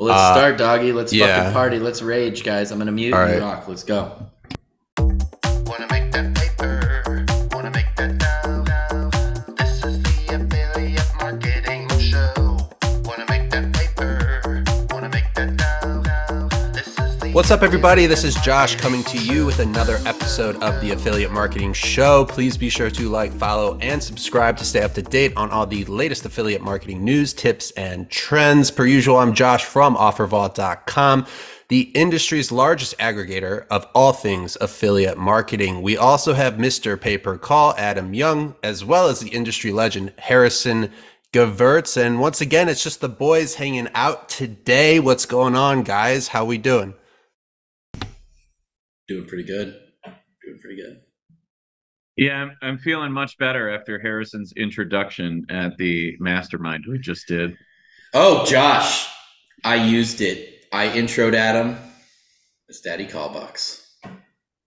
Well, let's Uh, start, doggy. Let's yeah. fucking party. Let's rage, guys. I'm gonna mute All and right. rock. Let's go. What's up, everybody? This is Josh coming to you with another episode of the Affiliate Marketing Show. Please be sure to like, follow, and subscribe to stay up to date on all the latest affiliate marketing news, tips, and trends. Per usual, I'm Josh from OfferVault.com, the industry's largest aggregator of all things affiliate marketing. We also have Mr. Pay Per Call, Adam Young, as well as the industry legend, Harrison Gevirtz. And once again, it's just the boys hanging out today. What's going on, guys? How we doing? Doing pretty good. Doing pretty good. Yeah, I'm, I'm feeling much better after Harrison's introduction at the mastermind we just did. Oh, Josh, I used it. I introed Adam. It's Daddy Callbox.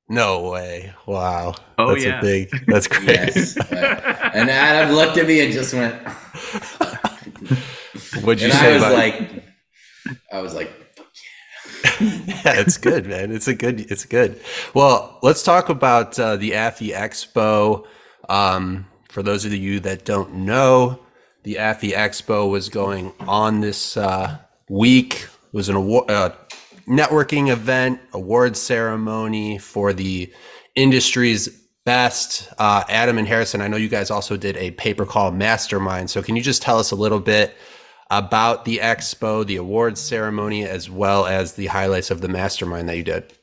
No way. Wow. Oh, that's yeah. a big that's great. Yes. and Adam looked at me and just went. What'd you and say I was about like, I was like, Yeah, it's good, man. It's a good it's good. Well, let's talk about uh, the Affy Expo. Um, for those of you that don't know, the Affy Expo was going on this uh, week. It was an award, uh, networking event, award ceremony for the industry's best. Uh, Adam and Harrison, I know you guys also did a pay per call mastermind. So can you just tell us a little bit about the expo, the awards ceremony, as well as the highlights of the mastermind that you did?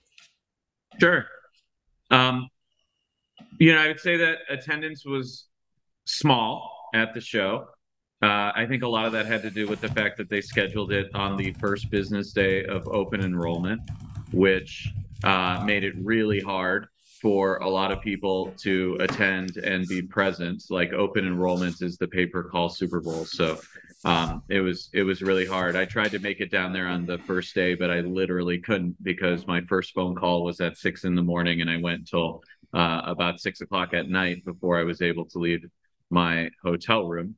Sure. Um, you know, I would say that attendance was small at the show. Uh, I think a lot of that had to do with the fact that they scheduled it on the first business day of open enrollment, which uh, made it really hard for a lot of people to attend and be present. Like open enrollment is the pay per call Super Bowl, so um, it was it was really hard. I tried to make it down there on the first day, but I literally couldn't because my first phone call was at six in the morning, and I went till uh, about six o'clock at night before I was able to leave my hotel room.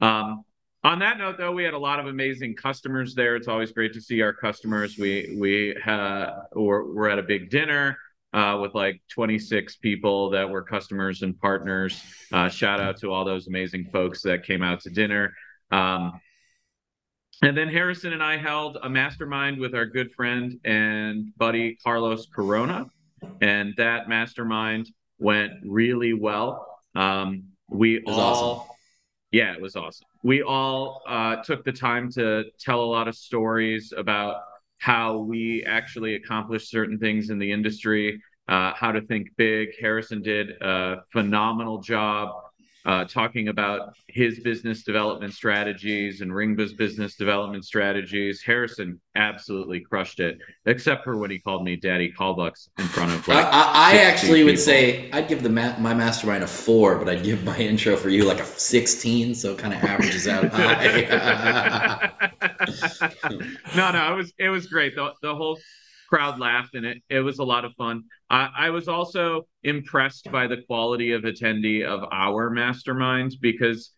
Um, on that note, though, we had a lot of amazing customers there. It's always great to see our customers. We we uh, we're, we're at a big dinner uh, with like 26 people that were customers and partners. Uh, shout out to all those amazing folks that came out to dinner. Um, and then Harrison and I held a mastermind with our good friend and buddy Carlos Corona, and that mastermind went really well. Um, we all, awesome. yeah, it was awesome. We all uh, took the time to tell a lot of stories about how we actually accomplished certain things in the industry, uh, how to think big. Harrison did a phenomenal job uh, talking about his business development strategies and Ringba's business development strategies. Harrison absolutely crushed it, except for when he called me Daddy Callbucks in front of I, like. I, I 60 actually would say I'd give the ma- my mastermind a four, but I'd give my intro for you like a sixteen, so it kind of averages out high. no, no, it was it was great. The the whole crowd laughed and it it was a lot of fun. I, I was also impressed by the quality of attendee of our masterminds because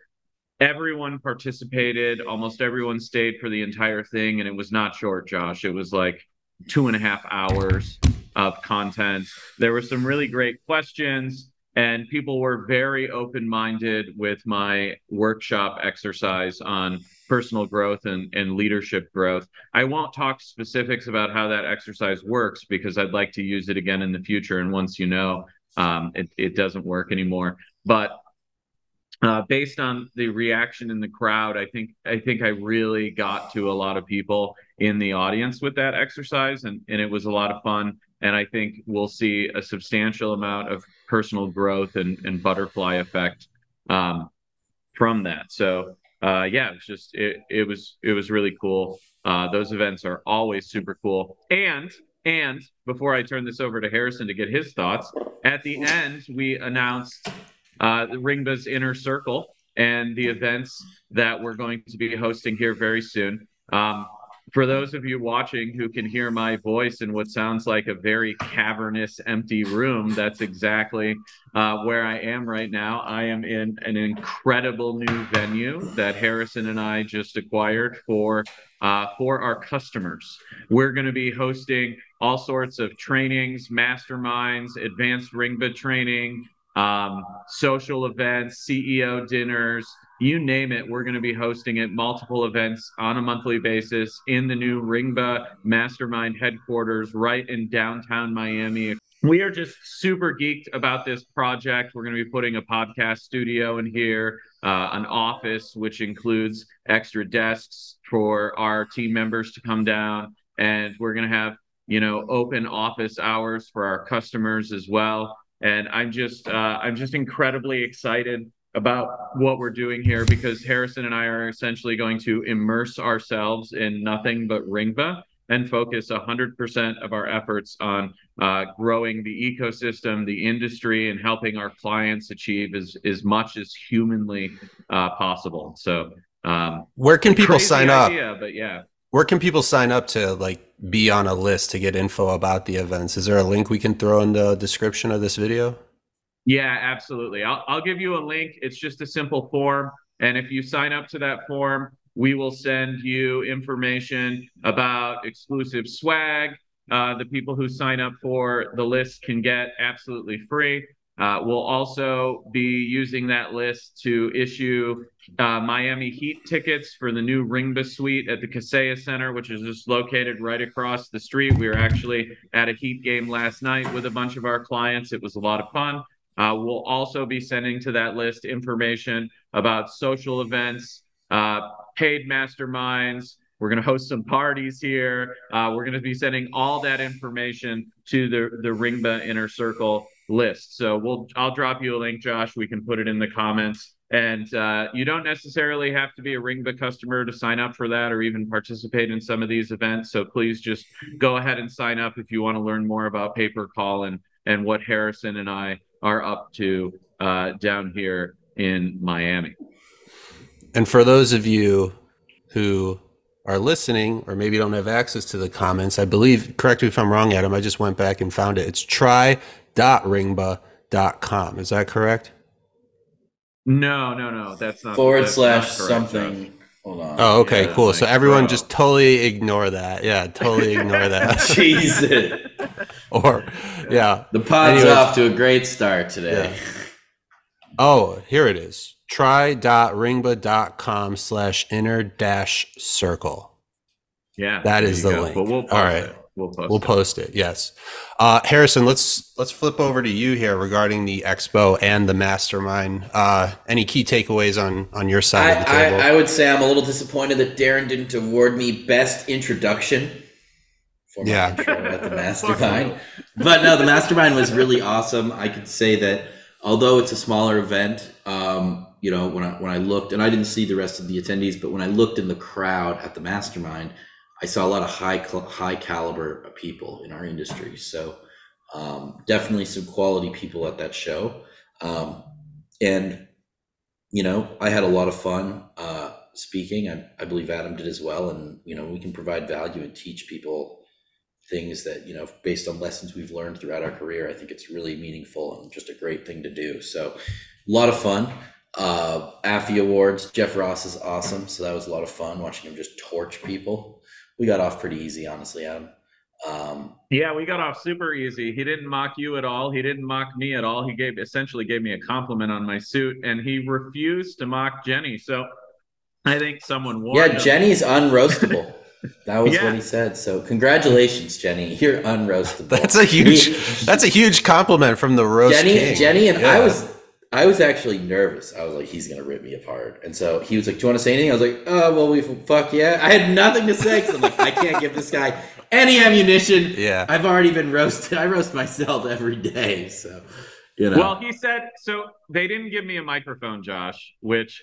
everyone participated, almost everyone stayed for the entire thing, and it was not short, Josh. It was like two and a half hours of content. There were some really great questions, and people were very open minded with my workshop exercise on personal growth and, and leadership growth. I won't talk specifics about how that exercise works because I'd like to use it again in the future. And once you know, um, it, it doesn't work anymore. But uh, based on the reaction in the crowd, I think I think I really got to a lot of people in the audience with that exercise, and, and it was a lot of fun. And I think we'll see a substantial amount of personal growth and, and butterfly effect um, from that. So uh, yeah, it was just it, it was it was really cool. Uh, those events are always super cool. And and before I turn this over to Harrison to get his thoughts, at the end we announced uh, Ringba's Inner Circle and the events that we're going to be hosting here very soon. Um, for those of you watching who can hear my voice in what sounds like a very cavernous, empty room, that's exactly uh, where I am right now. I am in an incredible new venue that Harrison and I just acquired for uh, for our customers. We're going to be hosting all sorts of trainings, masterminds, advanced Ringba training, um, social events, CEO dinners, you name it, we're going to be hosting it, multiple events on a monthly basis in the new Ringba Mastermind headquarters right in downtown Miami. We are just super geeked about this project. We're going to be putting a podcast studio in here, uh, an office, which includes extra desks for our team members to come down. And we're going to have, you know, open office hours for our customers as well. And I'm just, uh, I'm just incredibly excited about what we're doing here because Harrison and I are essentially going to immerse ourselves in nothing but Ringba and focus 100% of our efforts on uh, growing the ecosystem, the industry, and helping our clients achieve as, as much as humanly uh, possible. So, um, where can people sign idea, up? But yeah. Where can people sign up to like be on a list to get info about the events? Is there a link we can throw in the description of this video? Yeah, absolutely. I'll, I'll give you a link. It's just a simple form. And if you sign up to that form, we will send you information about exclusive swag. Uh, the people who sign up for the list can get absolutely free. Uh, we'll also be using that list to issue uh, Miami Heat tickets for the new Ringba Suite at the Kaseya Center, which is just located right across the street. We were actually at a Heat game last night with a bunch of our clients. It was a lot of fun. Uh, we'll also be sending to that list information about social events, uh, paid masterminds. We're going to host some parties here. Uh, we're going to be sending all that information to the the Ringba Inner Circle list. So we'll I'll drop you a link, Josh. We can put it in the comments. And uh, you don't necessarily have to be a Ringba customer to sign up for that or even participate in some of these events. So please just go ahead and sign up if you want to learn more about Pay Per Call and and what Harrison and I are up to uh, down here in Miami. And for those of you who are listening or maybe don't have access to the comments, I believe, correct me if I'm wrong, Adam, I just went back and found it. It's try.ringba.com. Is that correct? No, no, no. That's not Forward that's slash not something. Josh. Hold on. Oh, okay, Yeah, cool. like so everyone pro. just totally ignore that. Yeah, totally ignore that. Jesus. or, yeah. The pod's Anyways. off to a great start today. Oh, here it is. Try.ringba.com slash inner dash circle. Yeah, That there is you the go. link. But we'll post All right. it. We'll post We'll it. post it. Yes. Uh, Harrison, let's let's flip over to you here regarding the expo and the mastermind. Uh, any key takeaways on on your side I, of the table? I, I would say I'm a little disappointed that Darren didn't award me best introduction for my Yeah. intro at the mastermind. but no, the mastermind was really awesome. I could say that although it's a smaller event, um, you know, when I when I looked and I didn't see the rest of the attendees, but when I looked in the crowd at the mastermind, I saw a lot of high cl- high caliber people in our industry. So um, definitely some quality people at that show. Um, and you know, I had a lot of fun uh, speaking. I, I believe Adam did as well. And, you know, we can provide value and teach people things that, you know, based on lessons we've learned throughout our career. I think it's really meaningful and just a great thing to do. So, a lot of fun. Uh, Affy Awards, Jeff Ross is awesome. So, that was a lot of fun watching him just torch people. We got off pretty easy, honestly, Adam. Um, Yeah, we got off super easy. He didn't mock you at all. He didn't mock me at all. He gave essentially gave me a compliment on my suit, and he refused to mock Jenny. So I think someone warned yeah, him. Jenny's unroastable. That was Yeah. what he said. So, congratulations, Jenny. You're unroastable. that's a huge We- that's a huge compliment from the roast Jenny, king. Jenny, and I was, I was actually nervous. I was like, he's gonna rip me apart. And so he was like, "Do you want to say anything?" I was like, "Oh, well, we fuck yeah." I had nothing to say because I'm like, I can't give this guy any ammunition. Yeah. I've already been roasted. I roast myself every day, so you know. Well, he said so. They didn't give me a microphone, Josh, which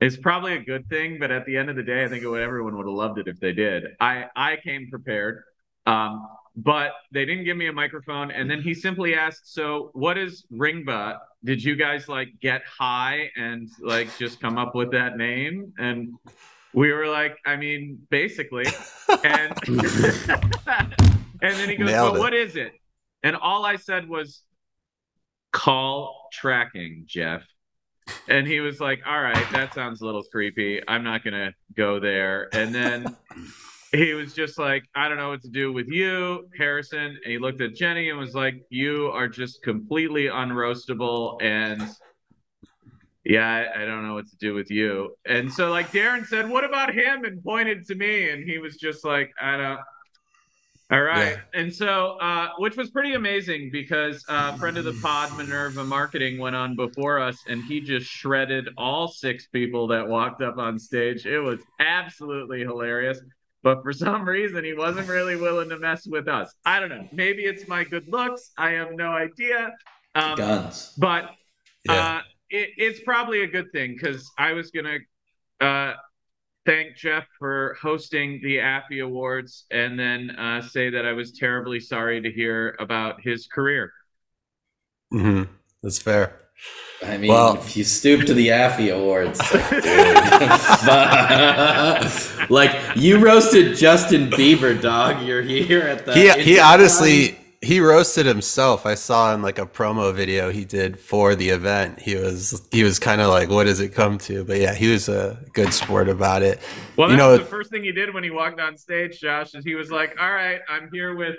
is probably a good thing. But at the end of the day, I think it would, everyone would have loved it if they did. I I came prepared, um, but they didn't give me a microphone. And then he simply asked, "So, what is Ringba? Did you guys like get high and like just come up with that name?" And we were like, I mean, basically. And and then he goes, Well, what is it? And all I said was call tracking, Jeff. And he was like, All right, that sounds a little creepy. I'm not gonna go there. And then he was just like, I don't know what to do with you, Harrison. And he looked at Jenny and was like, You are just completely unroastable and yeah, I, I don't know what to do with you. And so like Darren said, What about him? And pointed to me, and he was just like, I don't all right. And so, uh, which was pretty amazing because uh, friend of the pod, Minerva Marketing, went on before us and he just shredded all six people that walked up on stage. It was absolutely hilarious. But for some reason, he wasn't really willing to mess with us. I don't know. Maybe it's my good looks. I have no idea. Um, Guns. but Yeah. uh, it, it's probably a good thing because I was gonna uh, thank Jeff for hosting the Affy Awards and then uh, say that I was terribly sorry to hear about his career. hmm That's fair. I mean, Well- if you stoop to the Affy Awards, dude. like you roasted Justin Bieber, dog. You're here at the. he he Internet honestly he roasted himself. I saw in like a promo video he did for the event. He was he was kind of like, "What does it come to?" But yeah, he was a good sport about it. Well, You that know- was the first thing he did when he walked on stage, Josh, is he was like, "All right, I'm here with."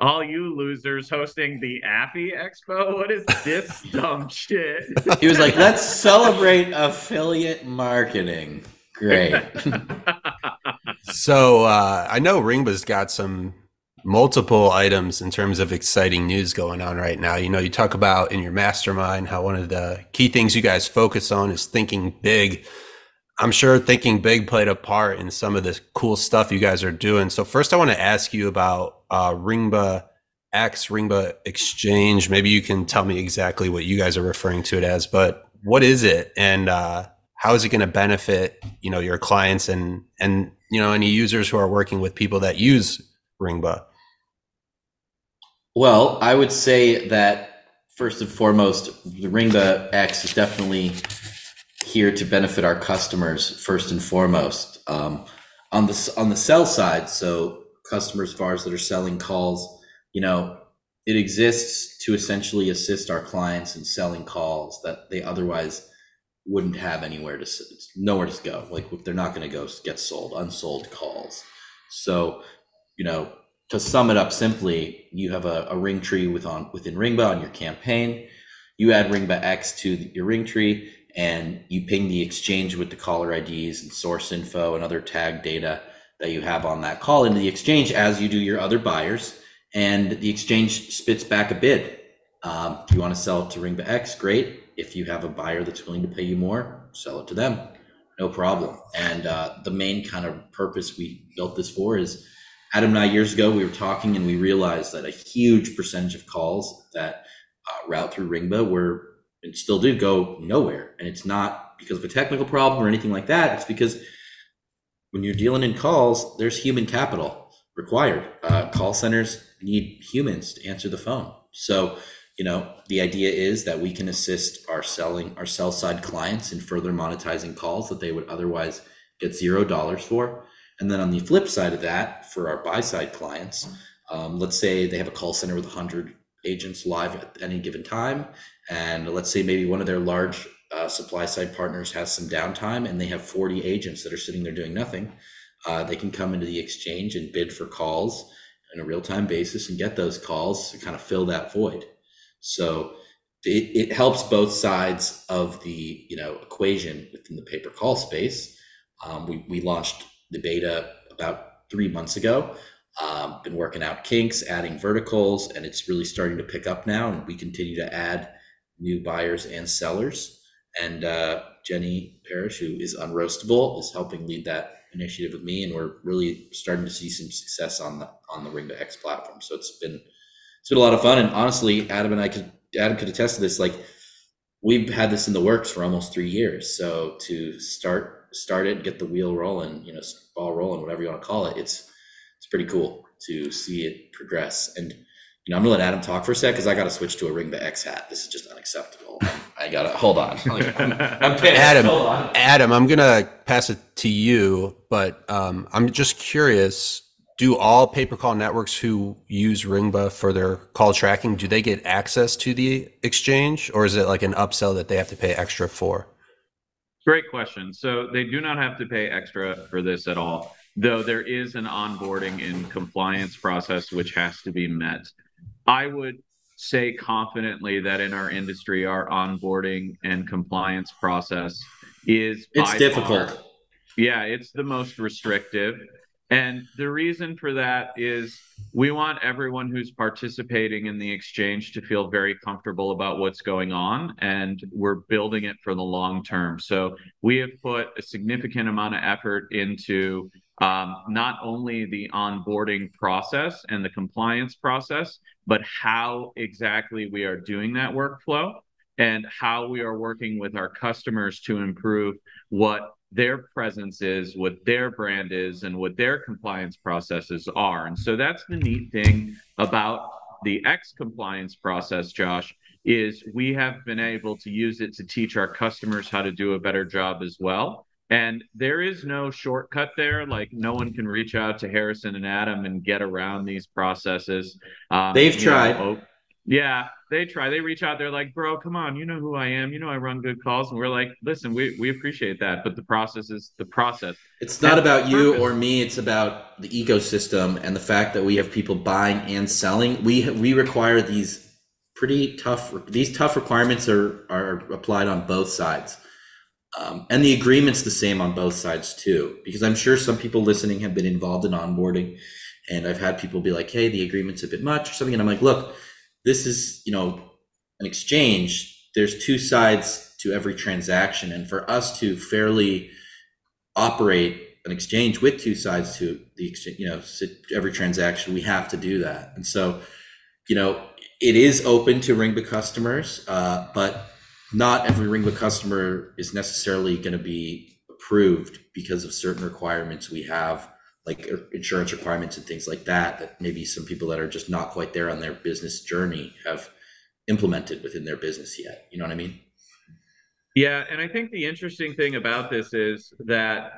All you losers hosting the Affy Expo. What is this dumb shit? He was like, "Let's celebrate affiliate marketing." Great. So uh, I know Ringba's got some multiple items in terms of exciting news going on right now. You know, you talk about in your mastermind how one of the key things you guys focus on is thinking big. I'm sure thinking big played a part in some of the cool stuff you guys are doing. So first, I want to ask you about uh, Ringba X, Ringba Exchange. Maybe you can tell me exactly what you guys are referring to it as, but what is it, and uh, how is it going to benefit you know your clients and and you know any users who are working with people that use Ringba? Well, I would say that first and foremost, the Ringba X is definitely here to benefit our customers first and foremost. Um, on the on the sell side, so customers of ours that are selling calls, you know, it exists to essentially assist our clients in selling calls that they otherwise wouldn't have anywhere to nowhere to go. Like they're not going to go get sold, unsold calls. So, you know, to sum it up simply, you have a, a ring tree with on within Ringba on your campaign. You add Ringba X to your ring tree, and you ping the exchange with the caller IDs and source info and other tag data that you have on that call into the exchange as you do your other buyers. And the exchange spits back a bid. Um, if you want to sell it to Ringba X, great. If you have a buyer that's willing to pay you more, sell it to them. No problem. And uh, the main kind of purpose we built this for is Adam and I years ago, we were talking and we realized that a huge percentage of calls that uh, route through Ringba were and still do go nowhere. And it's not because of a technical problem or anything like that. It's because when you're dealing in calls, there's human capital required. Uh, call centers need humans to answer the phone. So, you know, the idea is that we can assist our selling, our sell side clients in further monetizing calls that they would otherwise get zero dollars for. And then on the flip side of that, for our buy side clients, um, let's say they have a call center with 100 agents live at any given time. And let's say maybe one of their large uh, supply side partners has some downtime and they have 40 agents that are sitting there doing nothing. Uh, they can come into the exchange and bid for calls on a real time basis and get those calls to kind of fill that void. So it, it helps both sides of the you know equation within the pay per call space. Um, we, we launched the beta about three months ago. Um, been working out kinks, adding verticals, and it's really starting to pick up now. And we continue to add new buyers and sellers. And uh, Jenny Parrish, who is unroastable, is helping lead that initiative with me, and we're really starting to see some success on the on the Ringba X platform. So it's been it's been a lot of fun. And honestly, Adam and I could Adam could attest to this. Like we've had this in the works for almost three years. So to start start it, get the wheel rolling, you know, ball rolling, whatever you want to call it, it's it's pretty cool to see it progress. And You know, I'm gonna let Adam talk for a sec because I got to switch to a Ringba X hat. This is just unacceptable. I gotta hold on. I'm, I'm pissed. Adam, Hold on. Adam, I'm gonna pass it to you, but um, I'm just curious: Do all pay-per-call networks who use Ringba for their call tracking do they get access to the exchange, or is it like an upsell that they have to pay extra for? Great question. So they do not have to pay extra for this at all, though there is an onboarding and compliance process which has to be met. I would say confidently that in our industry, our onboarding and compliance process is It's difficult. far- yeah, it's the most restrictive. And the reason for that is we want everyone who's participating in the exchange to feel very comfortable about what's going on, and we're building it for the long term. So we have put a significant amount of effort into um, not only the onboarding process and the compliance process, but how exactly we are doing that workflow and how we are working with our customers to improve what their presence is, what their brand is, and what their compliance processes are. And so that's the neat thing about the X compliance process, Josh, is we have been able to use it to teach our customers how to do a better job as well. And there is no shortcut there. Like no one can reach out to Harrison and Adam and get around these processes. Um, They've you know, tried. oh, yeah, they try. They reach out. They're like, "Bro, come on. You know who I am. You know I run good calls." And we're like, "Listen, we we appreciate that, but the process is the process." It's not about you purpose. or me. It's about the ecosystem and the fact that we have people buying and selling. We we require these pretty tough. These tough requirements are are applied on both sides, um, and the agreement's the same on both sides too. Because I'm sure some people listening have been involved in onboarding, and I've had people be like, "Hey, the agreement's a bit much" or something, and I'm like, "Look, this is you know an exchange. There's two sides to every transaction, and for us to fairly operate an exchange with two sides to the exchange, you know, every transaction, we have to do that. And so, you know, it is open to Ringba customers, uh, but not every Ringba customer is necessarily going to be approved because of certain requirements we have, like insurance requirements and things like that, that maybe some people that are just not quite there on their business journey have implemented within their business yet. You know what I mean? Yeah, and I think the interesting thing about this is that,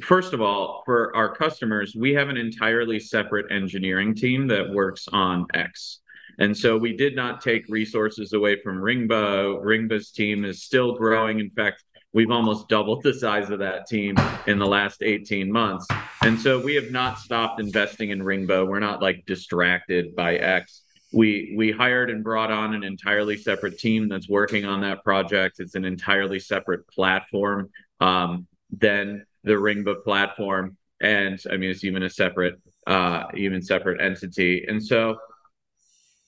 first of all, for our customers, we have an entirely separate engineering team that works on X. And so we did not take resources away from Ringba. Ringba's team is still growing. In fact, we've almost doubled the size of that team in the last 18 months. And so we have not stopped investing in Ringba. We're not like distracted by X we we hired and brought on an entirely separate team that's working on that project. It's an entirely separate platform um, than the Ringba platform, and I mean it's even a separate uh, even separate entity. And so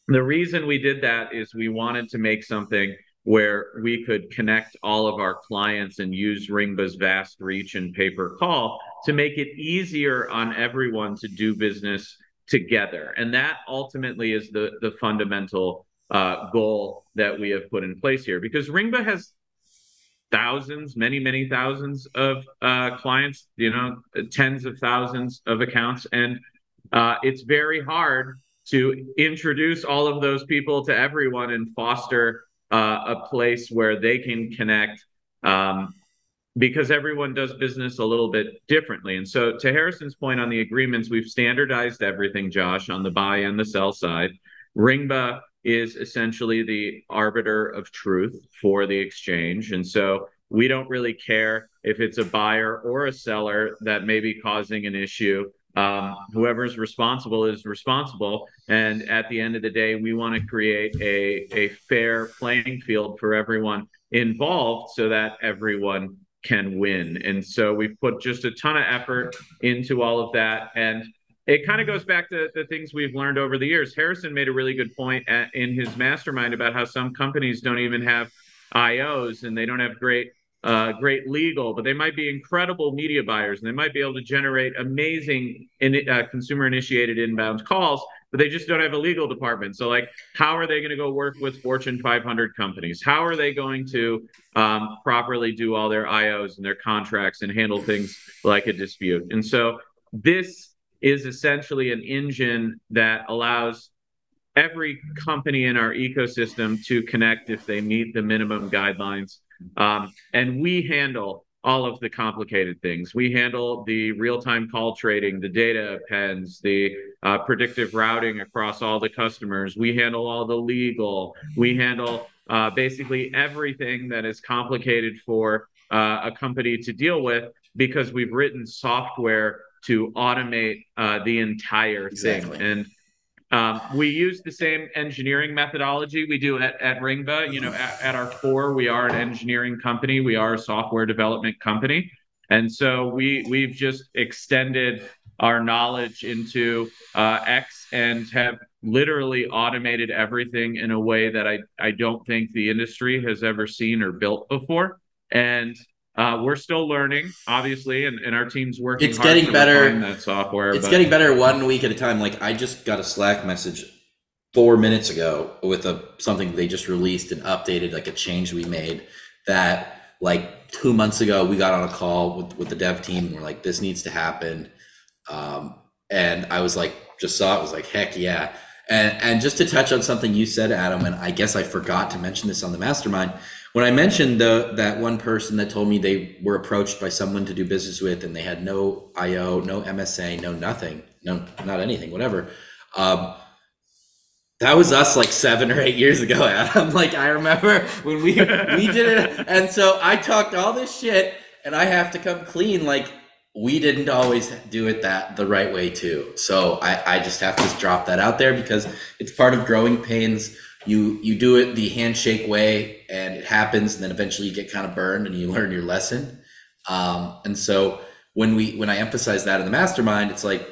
the reason we did that is we wanted to make something where we could connect all of our clients and use Ringba's vast reach and pay per call to make it easier on everyone to do business together. And that ultimately is the, the fundamental uh, goal that we have put in place here because Ringba has thousands, many, many thousands of uh, clients, you know, tens of thousands of accounts. And uh, it's very hard to introduce all of those people to everyone and foster uh, a place where they can connect um, because everyone does business a little bit differently. And so, to Harrison's point on the agreements, we've standardized everything, Josh, on the buy and the sell side. Ringba is essentially the arbiter of truth for the exchange. And so, we don't really care if it's a buyer or a seller that may be causing an issue. Um, whoever's responsible is responsible. And at the end of the day, we want to create a, a fair playing field for everyone involved so that everyone can win. And so we put just a ton of effort into all of that. And it kind of goes back to the things we've learned over the years. Harrison made a really good point at, in his mastermind about how some companies don't even have IOs and they don't have great uh, great legal, but they might be incredible media buyers and they might be able to generate amazing in, uh, consumer initiated inbound calls, but they just don't have a legal department. So, like, how are they going to go work with Fortune 500 companies? How are they going to um, properly do all their IOs and their contracts and handle things like a dispute? And so, this is essentially an engine that allows every company in our ecosystem to connect if they meet the minimum guidelines. Um, and we handle all of the complicated things. We handle the real-time call trading, the data appends, the uh, predictive routing across all the customers. We handle all the legal. We handle uh, basically everything that is complicated for uh, a company to deal with because we've written software to automate uh, the entire Exactly. thing. And um, we use the same engineering methodology we do at, at Ringba. You know, at, at our core, we are an engineering company. We are a software development company, and so we we've just extended our knowledge into uh, X and have literally automated everything in a way that I I don't think the industry has ever seen or built before. And uh, we're still learning, obviously, and, and our team's working. It's getting better. That software. It's but- getting better one week at a time. Like I just got a Slack message four minutes ago with a something they just released and updated, like a change we made that like two months ago we got on a call with, with the dev team and we're like, this needs to happen. Um, and I was like, just saw it, was like, heck yeah. And and just to touch on something you said, Adam, and I guess I forgot to mention this on the mastermind. When I mentioned the that one person that told me they were approached by someone to do business with and they had no IO, no MSA, no nothing, no not anything, whatever. Um, that was us like seven or eight years ago, Adam. Like I remember when we we did it, and so I talked all this shit, and I have to come clean. Like we didn't always do it that the right way too. So I I just have to drop that out there because it's part of growing pains. You you do it the handshake way, and it happens, and then eventually you get kind of burned, and you learn your lesson. Um, and so when we when I emphasize that in the mastermind, it's like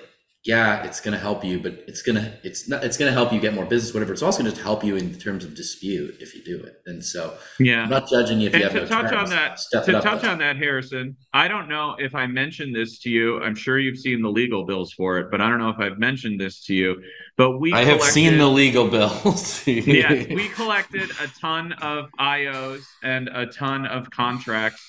yeah, it's going to help you, but it's going to it's not it's going to help you get more business, whatever. It's also going to help you in terms of dispute if you do it. And so yeah. I'm not judging you if you And have to no touch on that, to touch on that, Harrison, I don't know if I mentioned this to you. I'm sure you've seen the legal bills for it, but I don't know if I've mentioned this to you. But we I have seen the legal bills. yeah, we collected a ton of IOs and a ton of contracts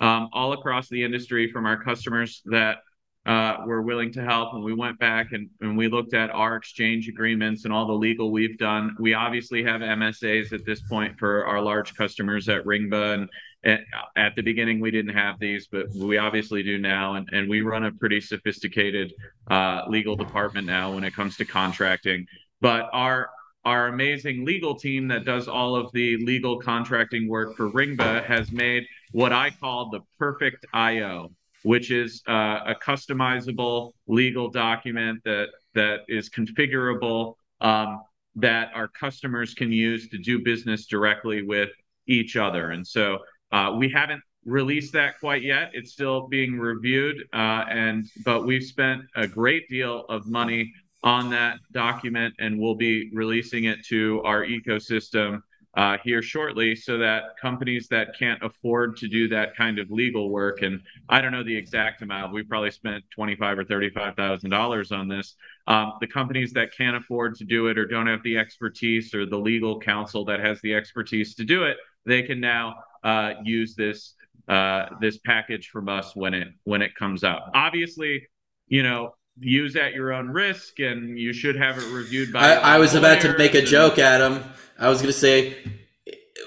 um, all across the industry from our customers that uh, were willing to help. And we went back and, and we looked at our exchange agreements and all the legal we've done. We obviously have MSAs at this point for our large customers at Ringba. And at, at the beginning, we didn't have these, but we obviously do now. And, and we run a pretty sophisticated uh, legal department now when it comes to contracting. But our our amazing legal team that does all of the legal contracting work for Ringba has made what I call the perfect IO, which is uh, a customizable legal document that that is configurable um, that our customers can use to do business directly with each other. And so uh, we haven't released that quite yet. It's still being reviewed, uh, and but we've spent a great deal of money on that document, and we'll be releasing it to our ecosystem uh, here shortly, so that companies that can't afford to do that kind of legal work, and I don't know the exact amount, we probably spent twenty-five or thirty-five thousand dollars on this. Um, the companies that can't afford to do it or don't have the expertise or the legal counsel that has the expertise to do it, they can now uh, use this uh, this package from us when it when it comes out. Obviously, you know, use at your own risk, and you should have it reviewed by. I, I was about to make a joke, Adam. I was going to say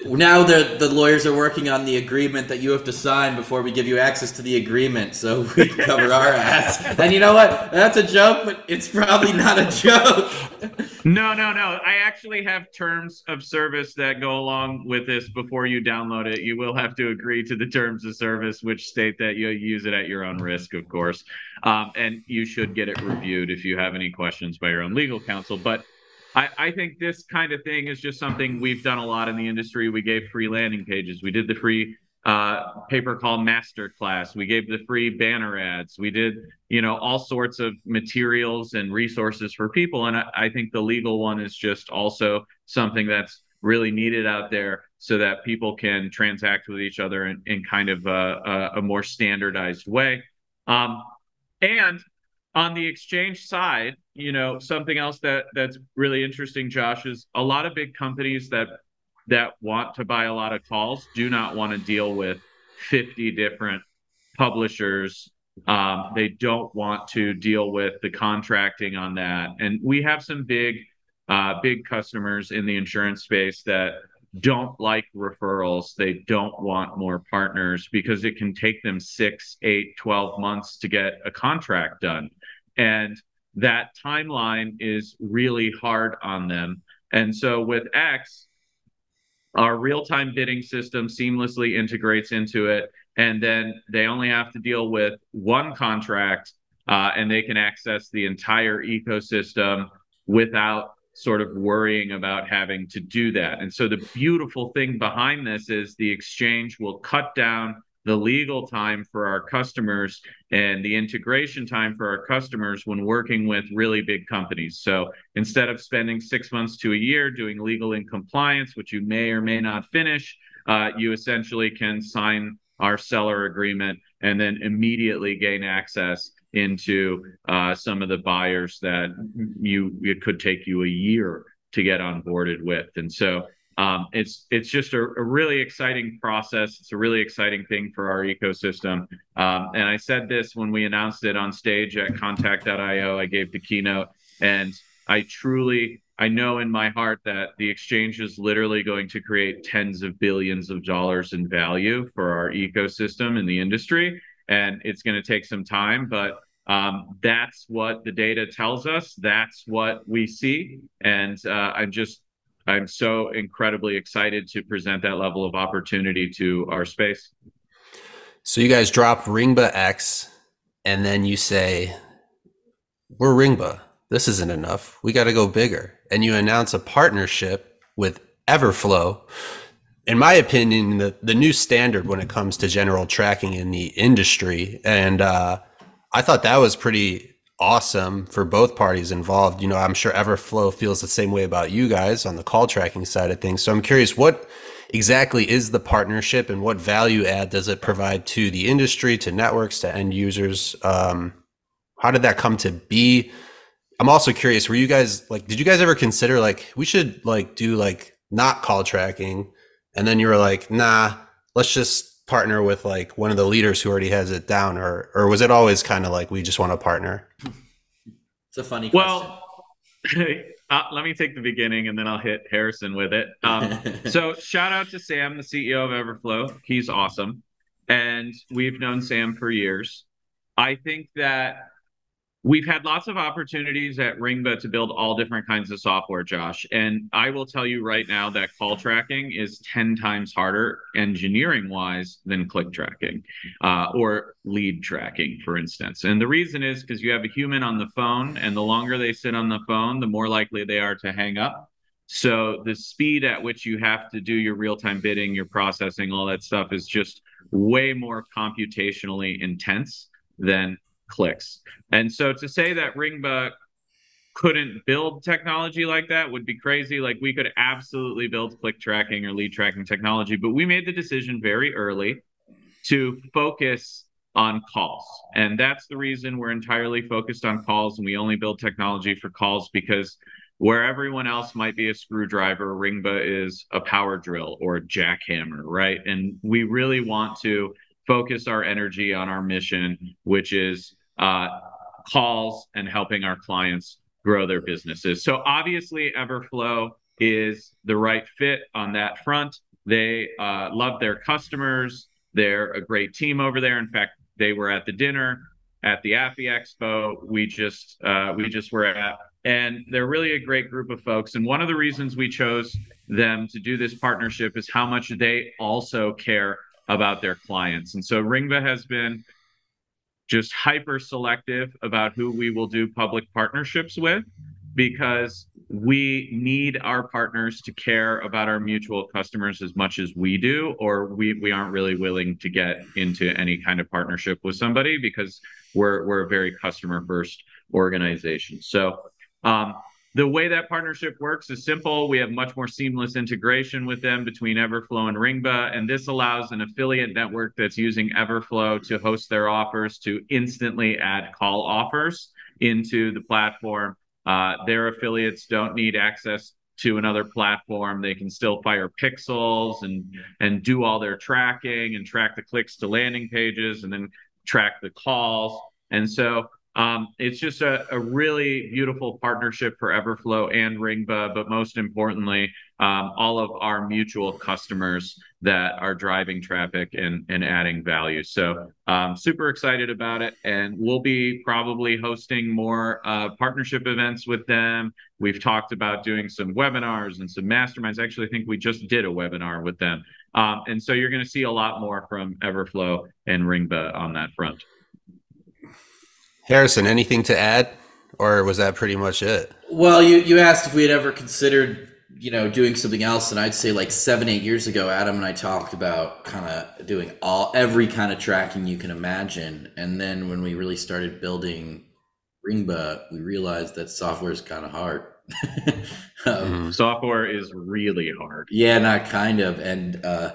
now the the lawyers are working on the agreement that you have to sign before we give you access to the agreement, so we cover our ass. And you know what? That's a joke, but it's probably not a joke. No, no, no. I actually have terms of service that go along with this before you download it. You will have to agree to the terms of service, which state that you'll use it at your own risk, of course. Um, and you should get it reviewed if you have any questions by your own legal counsel. But I, I think this kind of thing is just something we've done a lot in the industry. We gave free landing pages. We did the free uh, pay per call masterclass. We gave the free banner ads. We did, you know, all sorts of materials and resources for people. And I, I think the legal one is just also something that's really needed out there so that people can transact with each other in, in kind of a, a, a more standardized way. Um, and on the exchange side, you know, something else that that's really interesting, Josh, is a lot of big companies that that want to buy a lot of calls do not want to deal with 50 different publishers. Um, they don't want to deal with the contracting on that. And we have some big uh, big customers in the insurance space that don't like referrals. They don't want more partners because it can take them six, eight, 12 months to get a contract done. And that timeline is really hard on them. And so with X, our real-time bidding system seamlessly integrates into it, and then they only have to deal with one contract, uh, and they can access the entire ecosystem without sort of worrying about having to do that. And so the beautiful thing behind this is the exchange will cut down the legal time for our customers and the integration time for our customers when working with really big companies. So instead of spending six months to a year doing legal and compliance, which you may or may not finish, uh, you essentially can sign our seller agreement and then immediately gain access into uh, some of the buyers that you it could take you a year to get onboarded with. And so um, it's it's just a, a, really exciting process. It's a really exciting thing for our ecosystem. Um, and I said this when we announced it on stage at Contact.io. I gave the keynote, and I truly I know in my heart that the exchange is literally going to create tens of billions of dollars in value for our ecosystem in the industry, and it's going to take some time, but um, that's what the data tells us. That's what we see, and uh, I'm just I'm so incredibly excited to present that level of opportunity to our space. So you guys drop Ringba X, and then you say, "We're Ringba. This isn't enough. We got to go bigger." And you announce a partnership with Everflow. In my opinion, the the new standard when it comes to general tracking in the industry, and uh, I thought that was pretty awesome for both parties involved. You know, I'm sure Everflow feels the same way about you guys on the call tracking side of things. So I'm curious, what exactly is the partnership and what value add does it provide to the industry, to networks, to end users? Um, how did that come to be? I'm also curious, were you guys like, did you guys ever consider like, we should like do like not call tracking? And then you were like, nah, let's just partner with like one of the leaders who already has it down or or was it always kind of like we just want to partner it's a funny question. well uh, let me take the beginning and then i'll hit harrison with it. Um, so shout out to sam the ceo of everflow. He's awesome. And we've known sam for years. I think that We've had lots of opportunities at Ringba to build all different kinds of software, Josh. And I will tell you right now that call tracking is 10 times harder engineering wise than click tracking uh, or lead tracking, for instance. And the reason is because you have a human on the phone, and the longer they sit on the phone, the more likely they are to hang up. So the speed at which you have to do your real time bidding, your processing, all that stuff is just way more computationally intense than clicks. And so to say that Ringba couldn't build technology like that would be crazy. Like we could absolutely build click tracking or lead tracking technology, but we made the decision very early to focus on calls. And that's the reason we're entirely focused on calls and we only build technology for calls because where everyone else might be a screwdriver, Ringba is a power drill or a jackhammer, right? And we really want to focus our energy on our mission, which is calls and helping our clients grow their businesses. So obviously, Everflow is the right fit on that front. They uh, love their customers. They're a great team over there. In fact, they were at the dinner at the Affy Expo. We just uh, we just were at, and they're really a great group of folks. And one of the reasons we chose them to do this partnership is how much they also care about their clients. And so Ringba has been just hyper selective about who we will do public partnerships with because we need our partners to care about our mutual customers as much as we do or we, we aren't really willing to get into any kind of partnership with somebody because we're we're a very customer first organization. So um, the way that partnership works is simple. We have much more seamless integration with them between Everflow and Ringba, and this allows an affiliate network that's using Everflow to host their offers to instantly add call offers into the platform. Uh, their affiliates don't need access to another platform. They can still fire pixels and and do all their tracking and track the clicks to landing pages and then track the calls. And so um, it's just a, a really beautiful partnership for Everflow and Ringba, but most importantly, um, all of our mutual customers that are driving traffic and, and adding value. So um, super excited about it. And we'll be probably hosting more uh, partnership events with them. We've talked about doing some webinars and some masterminds. Actually, I think we just did a webinar with them. Um, and so you're going to see a lot more from Everflow and Ringba on that front. Harrison, anything to add, or was that pretty much it? Well, you you asked if we had ever considered you know doing something else, and I'd say like seven eight years ago, Adam and I talked about kind of doing all every kind of tracking you can imagine, and then when we really started building Ringba, we realized that software is kind of hard. um, Mhm. Software is really hard. Yeah, not kind of, and uh,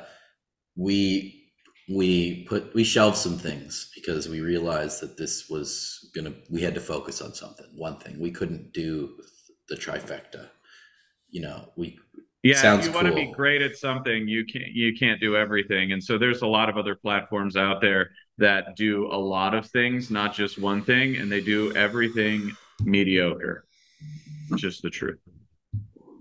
we we put we shelved some things because we realized that this was gonna we had to focus on something one thing we couldn't do the trifecta you know we Yeah, Sounds if you want to be great at something, you can't you can't do everything. And so there's a lot of other platforms out there that do a lot of things, not just one thing, and they do everything mediocre. Just the truth.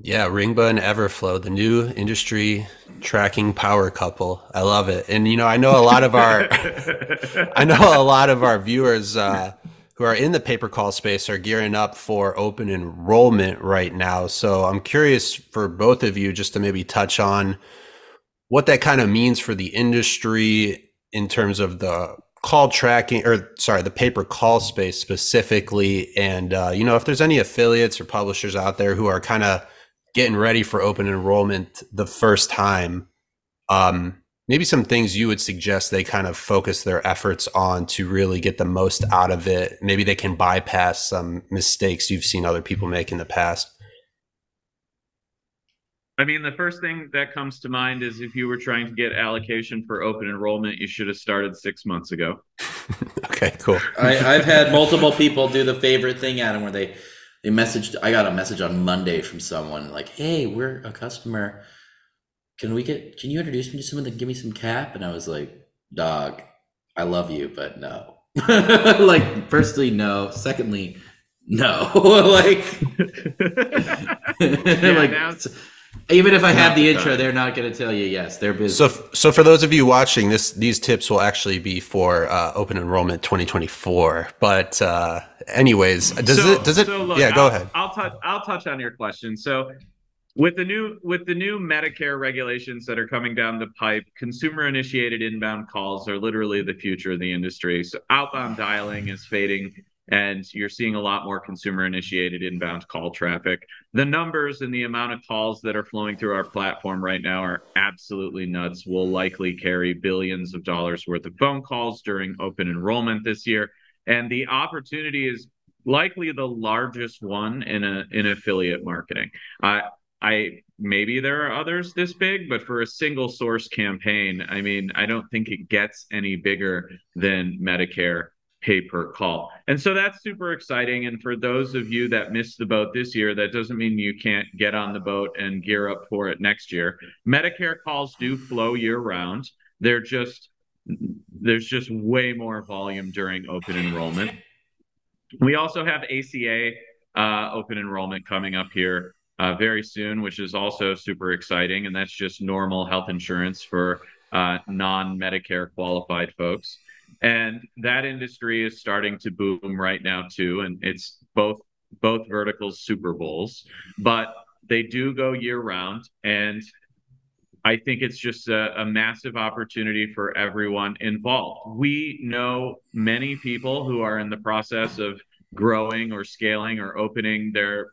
Yeah, Ringba and Everflow, the new industry tracking power couple. I love it. And you know, I know a lot of our I know a lot of our viewers uh, who are in the pay per call space are gearing up for open enrollment right now. So I'm curious for both of you just to maybe touch on what that kind of means for the industry in terms of the call tracking or sorry the pay per call space specifically and uh, you know if there's any affiliates or publishers out there who are kind of getting ready for open enrollment the first time um, maybe some things you would suggest they kind of focus their efforts on to really get the most out of it. Maybe they can bypass some mistakes you've seen other people make in the past. I mean, the first thing that comes to mind is if you were trying to get allocation for open enrollment, you should have started six months ago. okay cool. I, I've had multiple people do the favorite thing Adam where they they messaged I got a message on Monday from someone like hey we're a customer. Can we get can you introduce me to someone that give me some cap? And I was like dog I love you but no. Like firstly no. Secondly no. Like like now- even if I Not had the the intro, time. they're not going to tell you yes. They're busy. So, so for those of you watching, this these tips will actually be for uh, open enrollment 2024. But uh, anyways, does So- it does it? so look, yeah, go I'll- ahead. I'll touch. I'll touch on your question. So, with the new with the new Medicare regulations that are coming down the pipe, consumer initiated inbound calls are literally the future of the industry. So, outbound dialing is fading, and you're seeing a lot more consumer initiated inbound call traffic. The numbers and the amount of calls that are flowing through our platform right now are absolutely nuts. We'll likely carry billions of dollars worth of phone calls during open enrollment this year, and the opportunity is likely the largest one in a in affiliate marketing. I I maybe there are others this big, but for a single source campaign, I mean, I don't think it gets any bigger than Medicare pay per call. And so that's super exciting. And for those of you that missed the boat this year, that doesn't mean you can't get on the boat and gear up for it next year. Medicare calls do flow year round. They're just there's just way more volume during open enrollment. We also have ACA uh, open enrollment coming up here uh, very soon, which is also super exciting. And that's just normal health insurance for uh, non Medicare qualified folks. And that industry is starting to boom right now too. And it's both both verticals Super Bowls, but they do go year round. And I think it's just a, a, massive opportunity for everyone involved. We know many people who are in the process of growing or scaling or opening their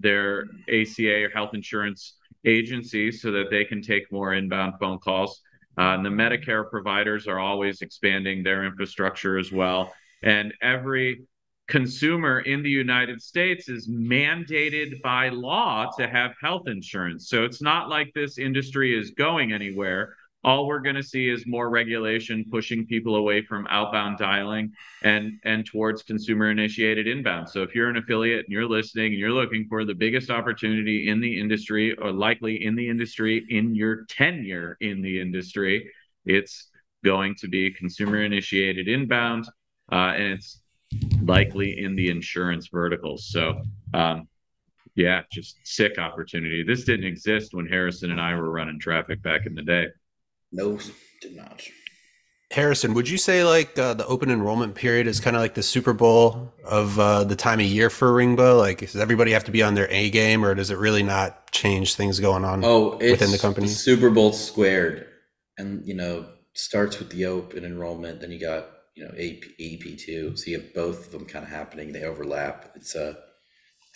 their ACA or health insurance agencies so that they can take more inbound phone calls. Uh, and the Medicare providers are always expanding their infrastructure as well. And every consumer in the United States is mandated by law to have health insurance. So it's not like this industry is going anywhere. All we're going to see is more regulation pushing people away from outbound dialing and and towards consumer initiated inbound. So if you're an affiliate and you're listening and you're looking for the biggest opportunity in the industry or likely in the industry in your tenure in the industry, it's going to be consumer initiated inbound uh, and it's likely in the insurance verticals. So, um, yeah, just sick opportunity. This didn't exist when Harrison and I were running traffic back in the day. No, did not. Harrison, would you say like uh, the open enrollment period is kind of like the Super Bowl of uh, the time of year for Ringba? Like, does everybody have to be on their A game, or does it really not change things going on Oh, it's within the company? Super Bowl squared, and you know starts with the open enrollment. Then you got you know AP two, so you have both of them kind of happening. They overlap. It's uh,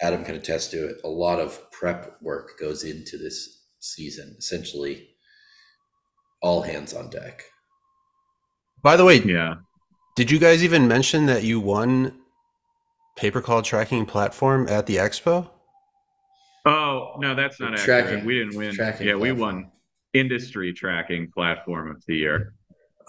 Adam can attest to it. A lot of prep work goes into this season. Essentially, all hands on deck. By the way, Yeah. did you guys even mention that you won pay per call tracking platform at the expo? Oh no, that's not Tracking- accurate. We didn't win. tracking yeah, we won industry tracking platform of the year.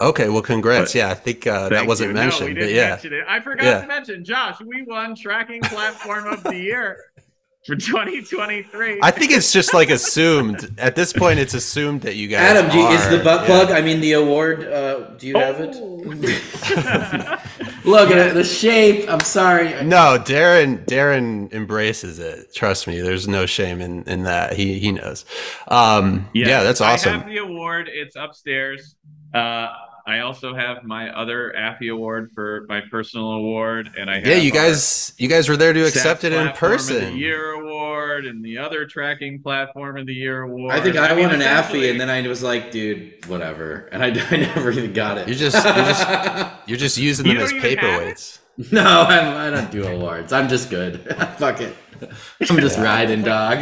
Okay, well, congrats. But- yeah, I think uh, that wasn't you. No, mentioned, we but didn't yeah. mention it. I forgot Yeah. to mention, Josh, we won tracking platform of the year for 2023. I think it's just like assumed at this point. It's assumed that you guys. Adam, do you, is the are, butt yeah. plug? I mean, the award. Uh, do you have it? Oh. Look at the shape. I'm sorry. No, Darren. Darren embraces it. Trust me. There's no shame in in that. He he knows. Um, Yes, yeah, that's awesome. I awesome. have the award. It's upstairs. Uh, I also have my other Affy award for my personal award, and I have Yeah, you guys you guys were there to accept it in Platform Of person. the year award and the other tracking platform of the year award. I think I, mean, won an essentially- Affy, and then I was like, dude, whatever. And I, I never even got it. You're just- you're just- You're just using You them as don't even have it? paperweights. no, I'm, I don't do awards. I'm just good. Fuck it. I'm just riding, dog.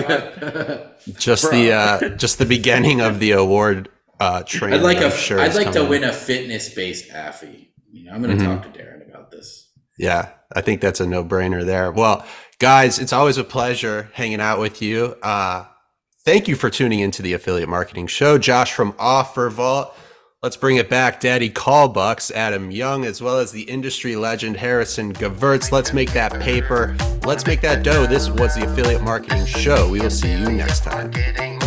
Just the uh, just the beginning of the award uh, train. I'd like I'm a. sure I'd is like to win a fitness-based Affy. You know, I'm going to Mhm. talk to Darren about this. Yeah, I think that's a no brainer there. Well, guys, it's always a pleasure hanging out with you. Uh, thank you for tuning into the Affiliate Marketing Show. Josh from OfferVault. Let's bring it back. Daddy Callbucks, Adam Young, as well as the industry legend Harrison Gevirtz. Let's make that paper. Let's make that dough. This was the Affiliate Marketing Show. We will see you next time. Marketing